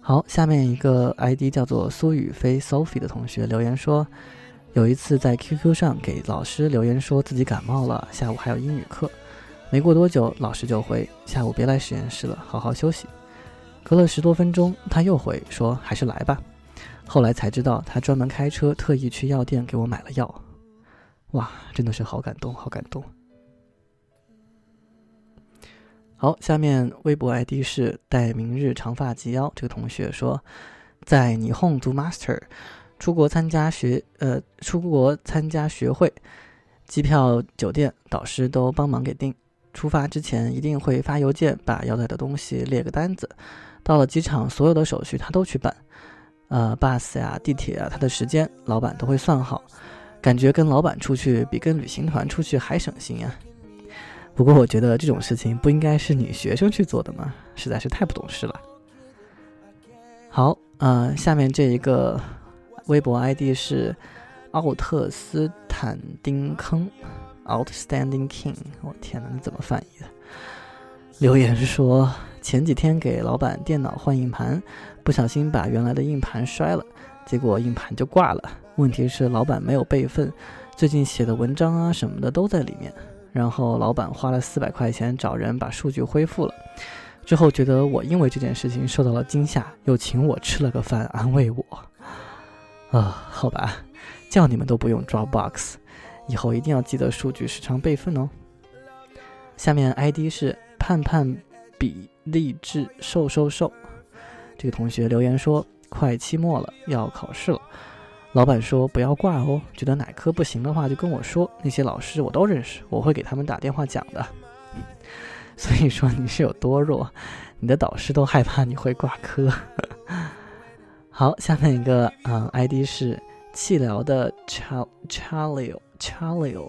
Speaker 2: 好，下面一个 ID 叫做苏雨飞 Sophie 的同学留言说。有一次在 QQ 上给老师留言说自己感冒了，下午还有英语课。没过多久，老师就回下午别来实验室了，好好休息。隔了十多分钟，他又回说还是来吧。后来才知道他专门开车特意去药店给我买了药。哇，真的是好感动，好感动。好，下面微博 ID 是待明日长发及腰。这个同学说，在霓虹读 master。出国参加学呃，出国参加学会，机票、酒店，导师都帮忙给订。出发之前一定会发邮件，把要带的东西列个单子。到了机场，所有的手续他都去办。呃，bus 呀、地铁啊，他的时间老板都会算好。感觉跟老板出去比跟旅行团出去还省心啊。不过我觉得这种事情不应该是女学生去做的嘛，实在是太不懂事了。好，呃，下面这一个。微博 ID 是奥特斯坦丁坑，Outstanding King。我天哪，你怎么翻译的？留言说前几天给老板电脑换硬盘，不小心把原来的硬盘摔了，结果硬盘就挂了。问题是老板没有备份，最近写的文章啊什么的都在里面。然后老板花了四百块钱找人把数据恢复了，之后觉得我因为这件事情受到了惊吓，又请我吃了个饭安慰我。啊，好吧，叫你们都不用 Dropbox，以后一定要记得数据时常备份哦。下面 ID 是盼盼比励志瘦瘦瘦，这个同学留言说，快期末了，要考试了，老板说不要挂哦，觉得哪科不行的话就跟我说，那些老师我都认识，我会给他们打电话讲的。(laughs) 所以说你是有多弱，你的导师都害怕你会挂科。好，下面一个，嗯，ID 是气疗的 Chal Chalio Chalio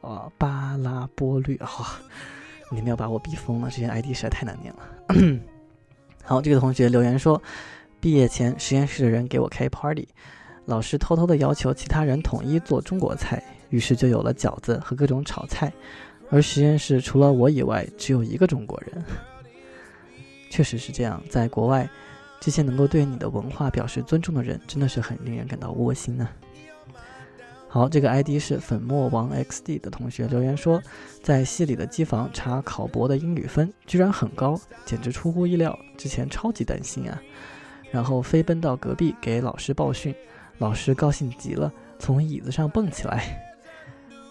Speaker 2: 啊，巴拉波律啊、你们要把我逼疯了，这些 ID 实在太难念了。(coughs) 好，这个同学留言说，毕业前实验室的人给我开 party，老师偷偷的要求其他人统一做中国菜，于是就有了饺子和各种炒菜，而实验室除了我以外只有一个中国人。确实是这样，在国外，这些能够对你的文化表示尊重的人，真的是很令人感到窝心呢、好，这个 ID 是粉末王 XD 的同学留言说，在系里的机房查考博的英语分居然很高，简直出乎意料，之前超级担心啊。然后飞奔到隔壁给老师报讯，老师高兴极了，从椅子上蹦起来。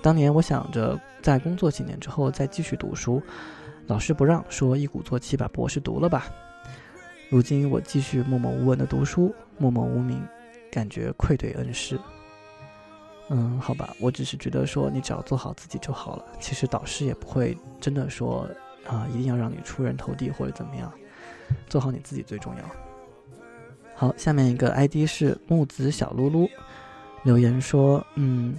Speaker 2: 当年我想着在工作几年之后再继续读书，老师不让，说一鼓作气把博士读了吧。如今我继续默默无闻的读书，默默无名，感觉愧对恩师。嗯，好吧，我只是觉得说你只要做好自己就好了。其实导师也不会真的说啊、一定要让你出人头地或者怎么样，做好你自己最重要。好，下面一个 ID 是木子小噜噜，留言说，嗯，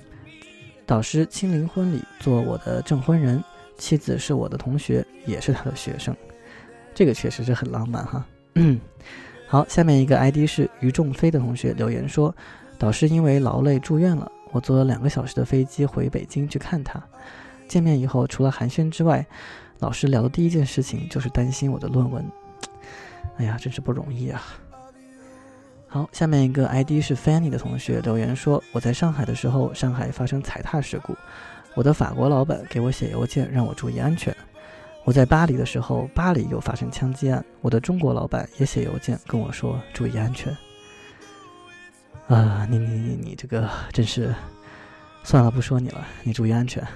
Speaker 2: 导师亲临婚礼做我的证婚人，妻子是我的同学，也是他的学生，这个确实是很浪漫哈。嗯，好，下面一个 ID 是于仲飞的同学留言说，导师因为劳累住院了，我坐了两个小时的飞机回北京去看他。见面以后，除了寒暄之外，老师聊的第一件事情就是担心我的论文。哎呀，真是不容易啊！好，下面一个 ID 是 Fanny 的同学留言说，我在上海的时候，上海发生踩踏事故，我的法国老板给我写邮件让我注意安全。我在巴黎的时候，巴黎又发生枪击案，我的中国老板也写邮件跟我说注意安全。啊，你你你你这个真是，算了，不说你了，你注意安全。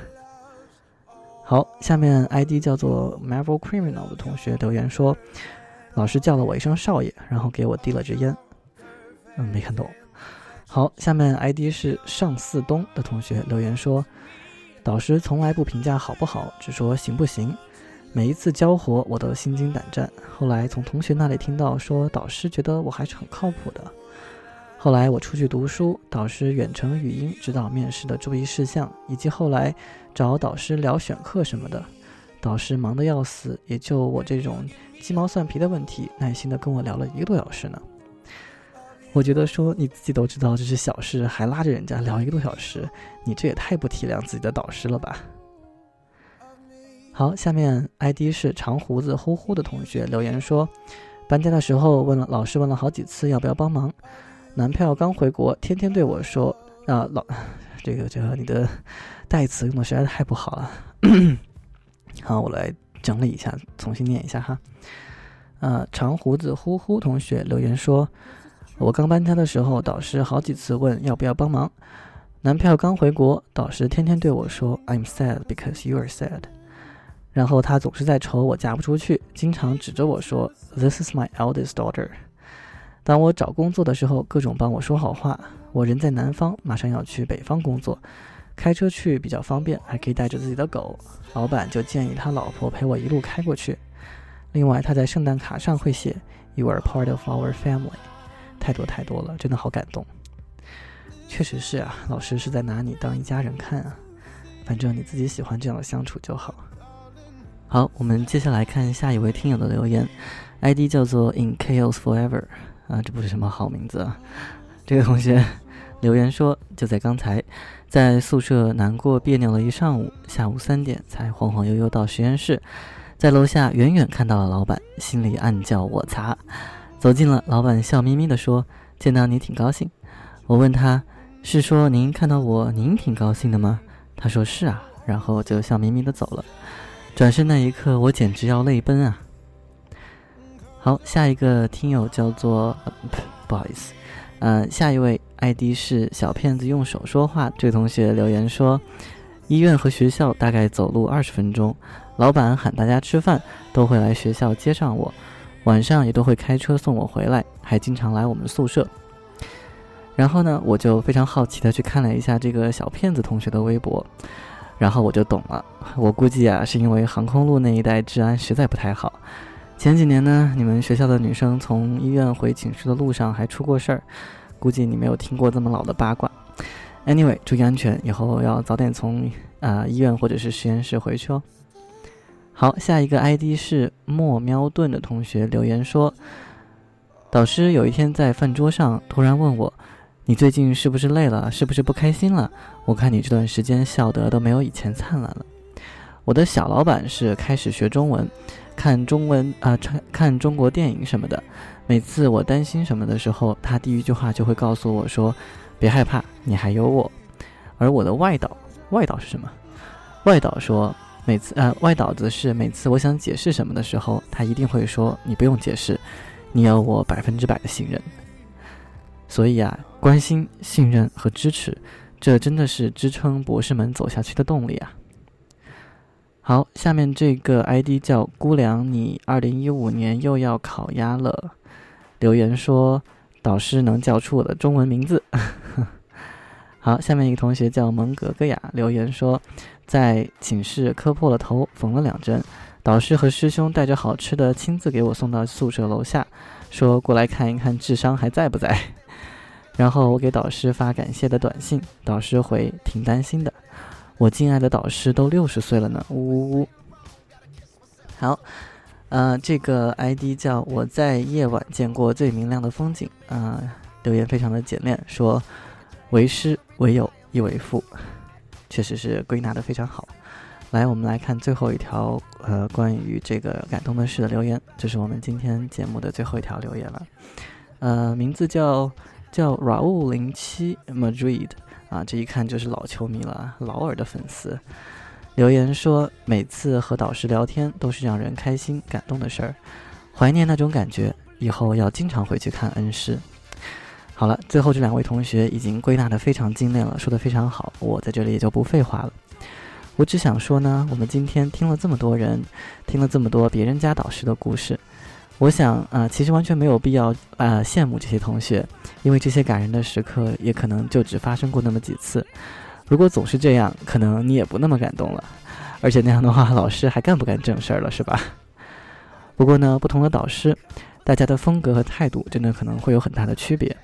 Speaker 2: 好，下面 ID 叫做 Marvel Criminal 的同学留言说，老师叫了我一声少爷，然后给我递了支烟。嗯，没看懂。好，下面 ID 是上四东的同学留言说，导师从来不评价好不好，只说行不行。每一次交活我都心惊胆战。后来从同学那里听到说，导师觉得我还是很靠谱的。后来我出去读书，导师远程语音指导面试的注意事项，以及后来找导师聊选课什么的，导师忙得要死，也就我这种鸡毛蒜皮的问题，耐心的跟我聊了一个多小时呢。我觉得说你自己都知道这是小事，还拉着人家聊一个多小时，你这也太不体谅自己的导师了吧？好，下面 ID 是长胡子呼呼的同学留言说，搬家的时候问了老师问了好几次要不要帮忙，男票刚回国，天天对我说啊老，这个这个你的代词用的实在太不好了。好，我来整理一下，重新念一下哈。呃，长胡子呼呼同学留言说，我刚搬家的时候，导师好几次问要不要帮忙。男票刚回国，导师天天对我说 "I'm sad because you are sad"，然后他总是在愁我嫁不出去，经常指着我说 "This is my eldest daughter"。当我找工作的时候，各种帮我说好话。我人在南方，马上要去北方工作，开车去比较方便，还可以带着自己的狗。老板就建议他老婆陪我一路开过去。另外，他在圣诞卡上会写 "You are part of our family"，太多太多了，真的好感动。确实是啊，老师是在拿你当一家人看啊。反正你自己喜欢这样的相处就好。好，我们接下来看下一位听友的留言，ID 叫做 In Chaos Forever 啊，这不是什么好名字啊。这个同学留言说，就在刚才，在宿舍难过别扭了一上午，下午三点才晃晃悠悠到实验室，在楼下远远看到了老板，心里暗叫我擦。走近了，老板笑眯眯地说：“见到你挺高兴。”我问他：“是说您看到我，您挺高兴的吗？”他说：“是啊。”然后就笑眯眯地走了。转身那一刻，我简直要泪奔啊！好，下一个听友叫做、不好意思，呃，下一位 ID 是小骗子用手说话。这位同学留言说，医院和学校大概走路二十分钟，老板喊大家吃饭，都会来学校接上我，晚上也都会开车送我回来，还经常来我们宿舍。然后呢，我就非常好奇的去看了一下这个小骗子同学的微博。然后我就懂了，我估计啊，是因为航空路那一带治安实在不太好。前几年呢，你们学校的女生从医院回寝室的路上还出过事儿，估计你没有听过这么老的八卦。Anyway，注意安全，以后要早点从啊、医院或者是实验室回去哦。好，下一个 ID 是莫喵顿的同学留言说，导师有一天在饭桌上突然问我，你最近是不是累了？是不是不开心了？我看你这段时间笑得都没有以前灿烂了。我的小老板是开始学中文，看中文啊、看看中国电影什么的。每次我担心什么的时候，他第一句话就会告诉我说：“别害怕，你还有我。”而我的外导，外导是什么？外导说，每次呃，外导则是每次我想解释什么的时候，他一定会说：“你不用解释，你有我百分之百的信任。”所以啊，关心、信任和支持，这真的是支撑博士们走下去的动力啊！好，下面这个 ID 叫姑娘，你二零一五年又要考鸭了。留言说，导师能叫出我的中文名字。(laughs) 好，下面一个同学叫蒙格格雅，留言说，在寝室磕破了头，缝了两针。导师和师兄带着好吃的亲自给我送到宿舍楼下，说过来看一看智商还在不在。(laughs) 然后我给导师发感谢的短信，导师回挺担心的。我敬爱的导师都六十岁了呢，呜呜呜。好，呃，这个 ID 叫我在夜晚见过最明亮的风景，啊、留言非常的简练，说为师为友亦为父，确实是归纳的非常好。来，我们来看最后一条，呃，关于这个感动的事的留言，这是我们今天节目的最后一条留言了，呃，名字叫叫 Raul 零七 Madrid。啊，这一看就是老球迷了，劳尔的粉丝。留言说，每次和导师聊天都是让人开心、感动的事儿，怀念那种感觉，以后要经常回去看恩师。好了，最后这两位同学已经归纳的非常精炼了，说的非常好，我在这里也就不废话了。我只想说呢，我们今天听了这么多人，听了这么多别人家导师的故事。我想啊、其实完全没有必要啊、羡慕这些同学，因为这些感人的时刻也可能就只发生过那么几次。如果总是这样，可能你也不那么感动了，而且那样的话，老师还干不干正事儿了，是吧？(laughs) 不过呢，不同的导师，大家的风格和态度真的可能会有很大的区别。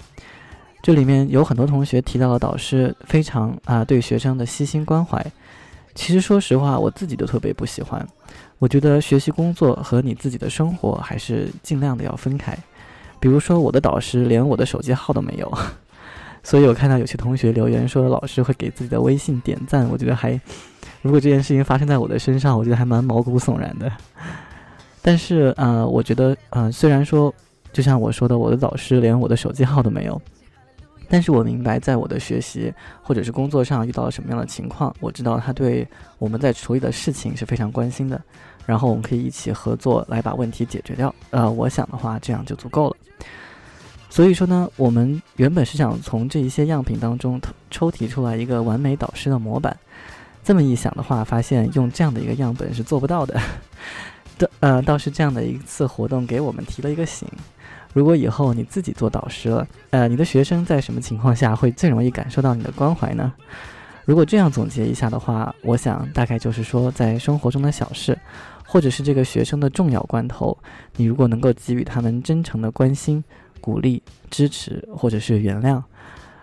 Speaker 2: 这里面有很多同学提到了导师非常啊、对学生的悉心关怀，其实说实话，我自己都特别不喜欢。我觉得学习工作和你自己的生活还是尽量的要分开。比如说，我的导师连我的手机号都没有，(laughs) 所以我看到有些同学留言说老师会给自己的微信点赞，我觉得还，如果这件事情发生在我的身上，我觉得还蛮毛骨悚然的。但是呃，我觉得呃，虽然说就像我说的，我的导师连我的手机号都没有，但是我明白，在我的学习或者是工作上遇到了什么样的情况，我知道他对我们在处理的事情是非常关心的。然后我们可以一起合作来把问题解决掉。呃，我想的话，这样就足够了。所以说呢，我们原本是想从这一些样品当中抽提出来一个完美导师的模板。这么一想的话，发现用这样的一个样本是做不到的。(laughs) 的呃，倒是这样的一次活动给我们提了一个醒：如果以后你自己做导师了，呃，你的学生在什么情况下会最容易感受到你的关怀呢？如果这样总结一下的话，我想大概就是说，在生活中的小事，或者是这个学生的重要关头，你如果能够给予他们真诚的关心、鼓励、支持，或者是原谅，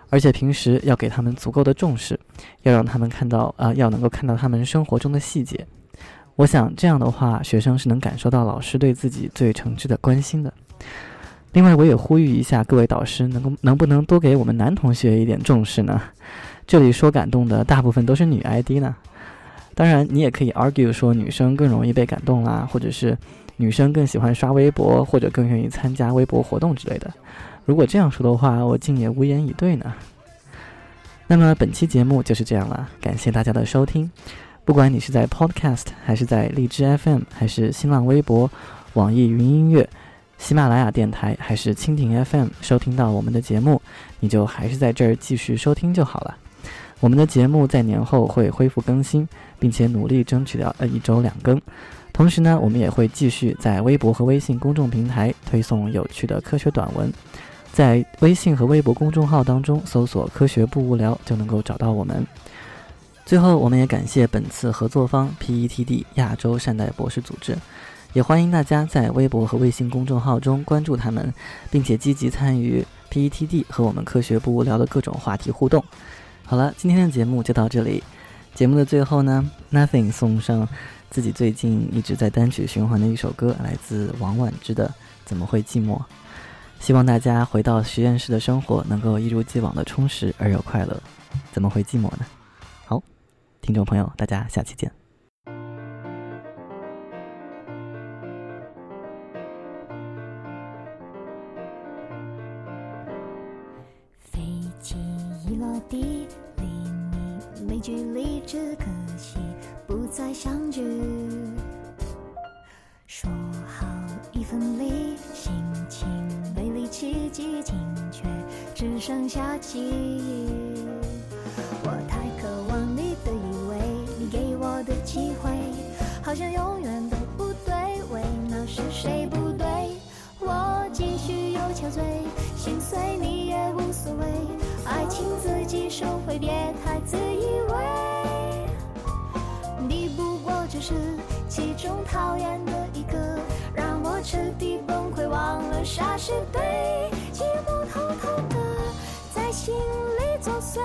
Speaker 2: 而且平时要给他们足够的重视，要让他们看到，呃，要能够看到他们生活中的细节。我想这样的话，学生是能感受到老师对自己最诚挚的关心的。另外，我也呼吁一下各位导师，能够能不能多给我们男同学一点重视呢？这里说感动的大部分都是女 ID 呢。当然，你也可以 argue 说女生更容易被感动啦，或者是女生更喜欢刷微博，或者更愿意参加微博活动之类的。如果这样说的话，我竟也无言以对呢。那么本期节目就是这样了，感谢大家的收听。不管你是在 Podcast，还是在荔枝 FM，还是新浪微博、网易云音乐、喜马拉雅电台，还是蜻蜓 FM，收听到我们的节目，你就还是在这儿继续收听就好了。我们的节目在年后会恢复更新，并且努力争取到呃一周两更。同时呢，我们也会继续在微博和微信公众平台推送有趣的科学短文。在微信和微博公众号当中搜索“科学不无聊”就能够找到我们。最后，我们也感谢本次合作方 PETD 亚洲善待博士组织，也欢迎大家在微博和微信公众号中关注他们，并且积极参与 PETD 和我们科学不无聊的各种话题互动。好了，今天的节目就到这里。节目的最后呢，Nothing 送上自己最近一直在单曲循环的一首歌，来自王菀之的《怎么会寂寞》。希望大家回到实验室的生活能够一如既往的充实而又快乐。怎么会寂寞呢？好，听众朋友，大家下期见。
Speaker 7: 相聚。说好一分离，心情没力气记紧，却只剩下记忆。我太渴望你的依偎，你给我的机会，好像永远都不对，为那是谁不对？我继续又憔悴，心碎你也无所谓，爱情自己收回，别太自以为。这是其中讨厌的一个，让我彻底崩溃，忘了啥是对，寂寞偷偷的在心里作祟，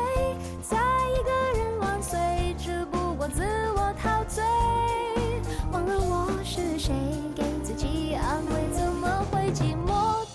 Speaker 7: 在一个人万岁，只不过自我陶醉，忘了我是谁，给自己安慰，怎么
Speaker 8: 会寂寞？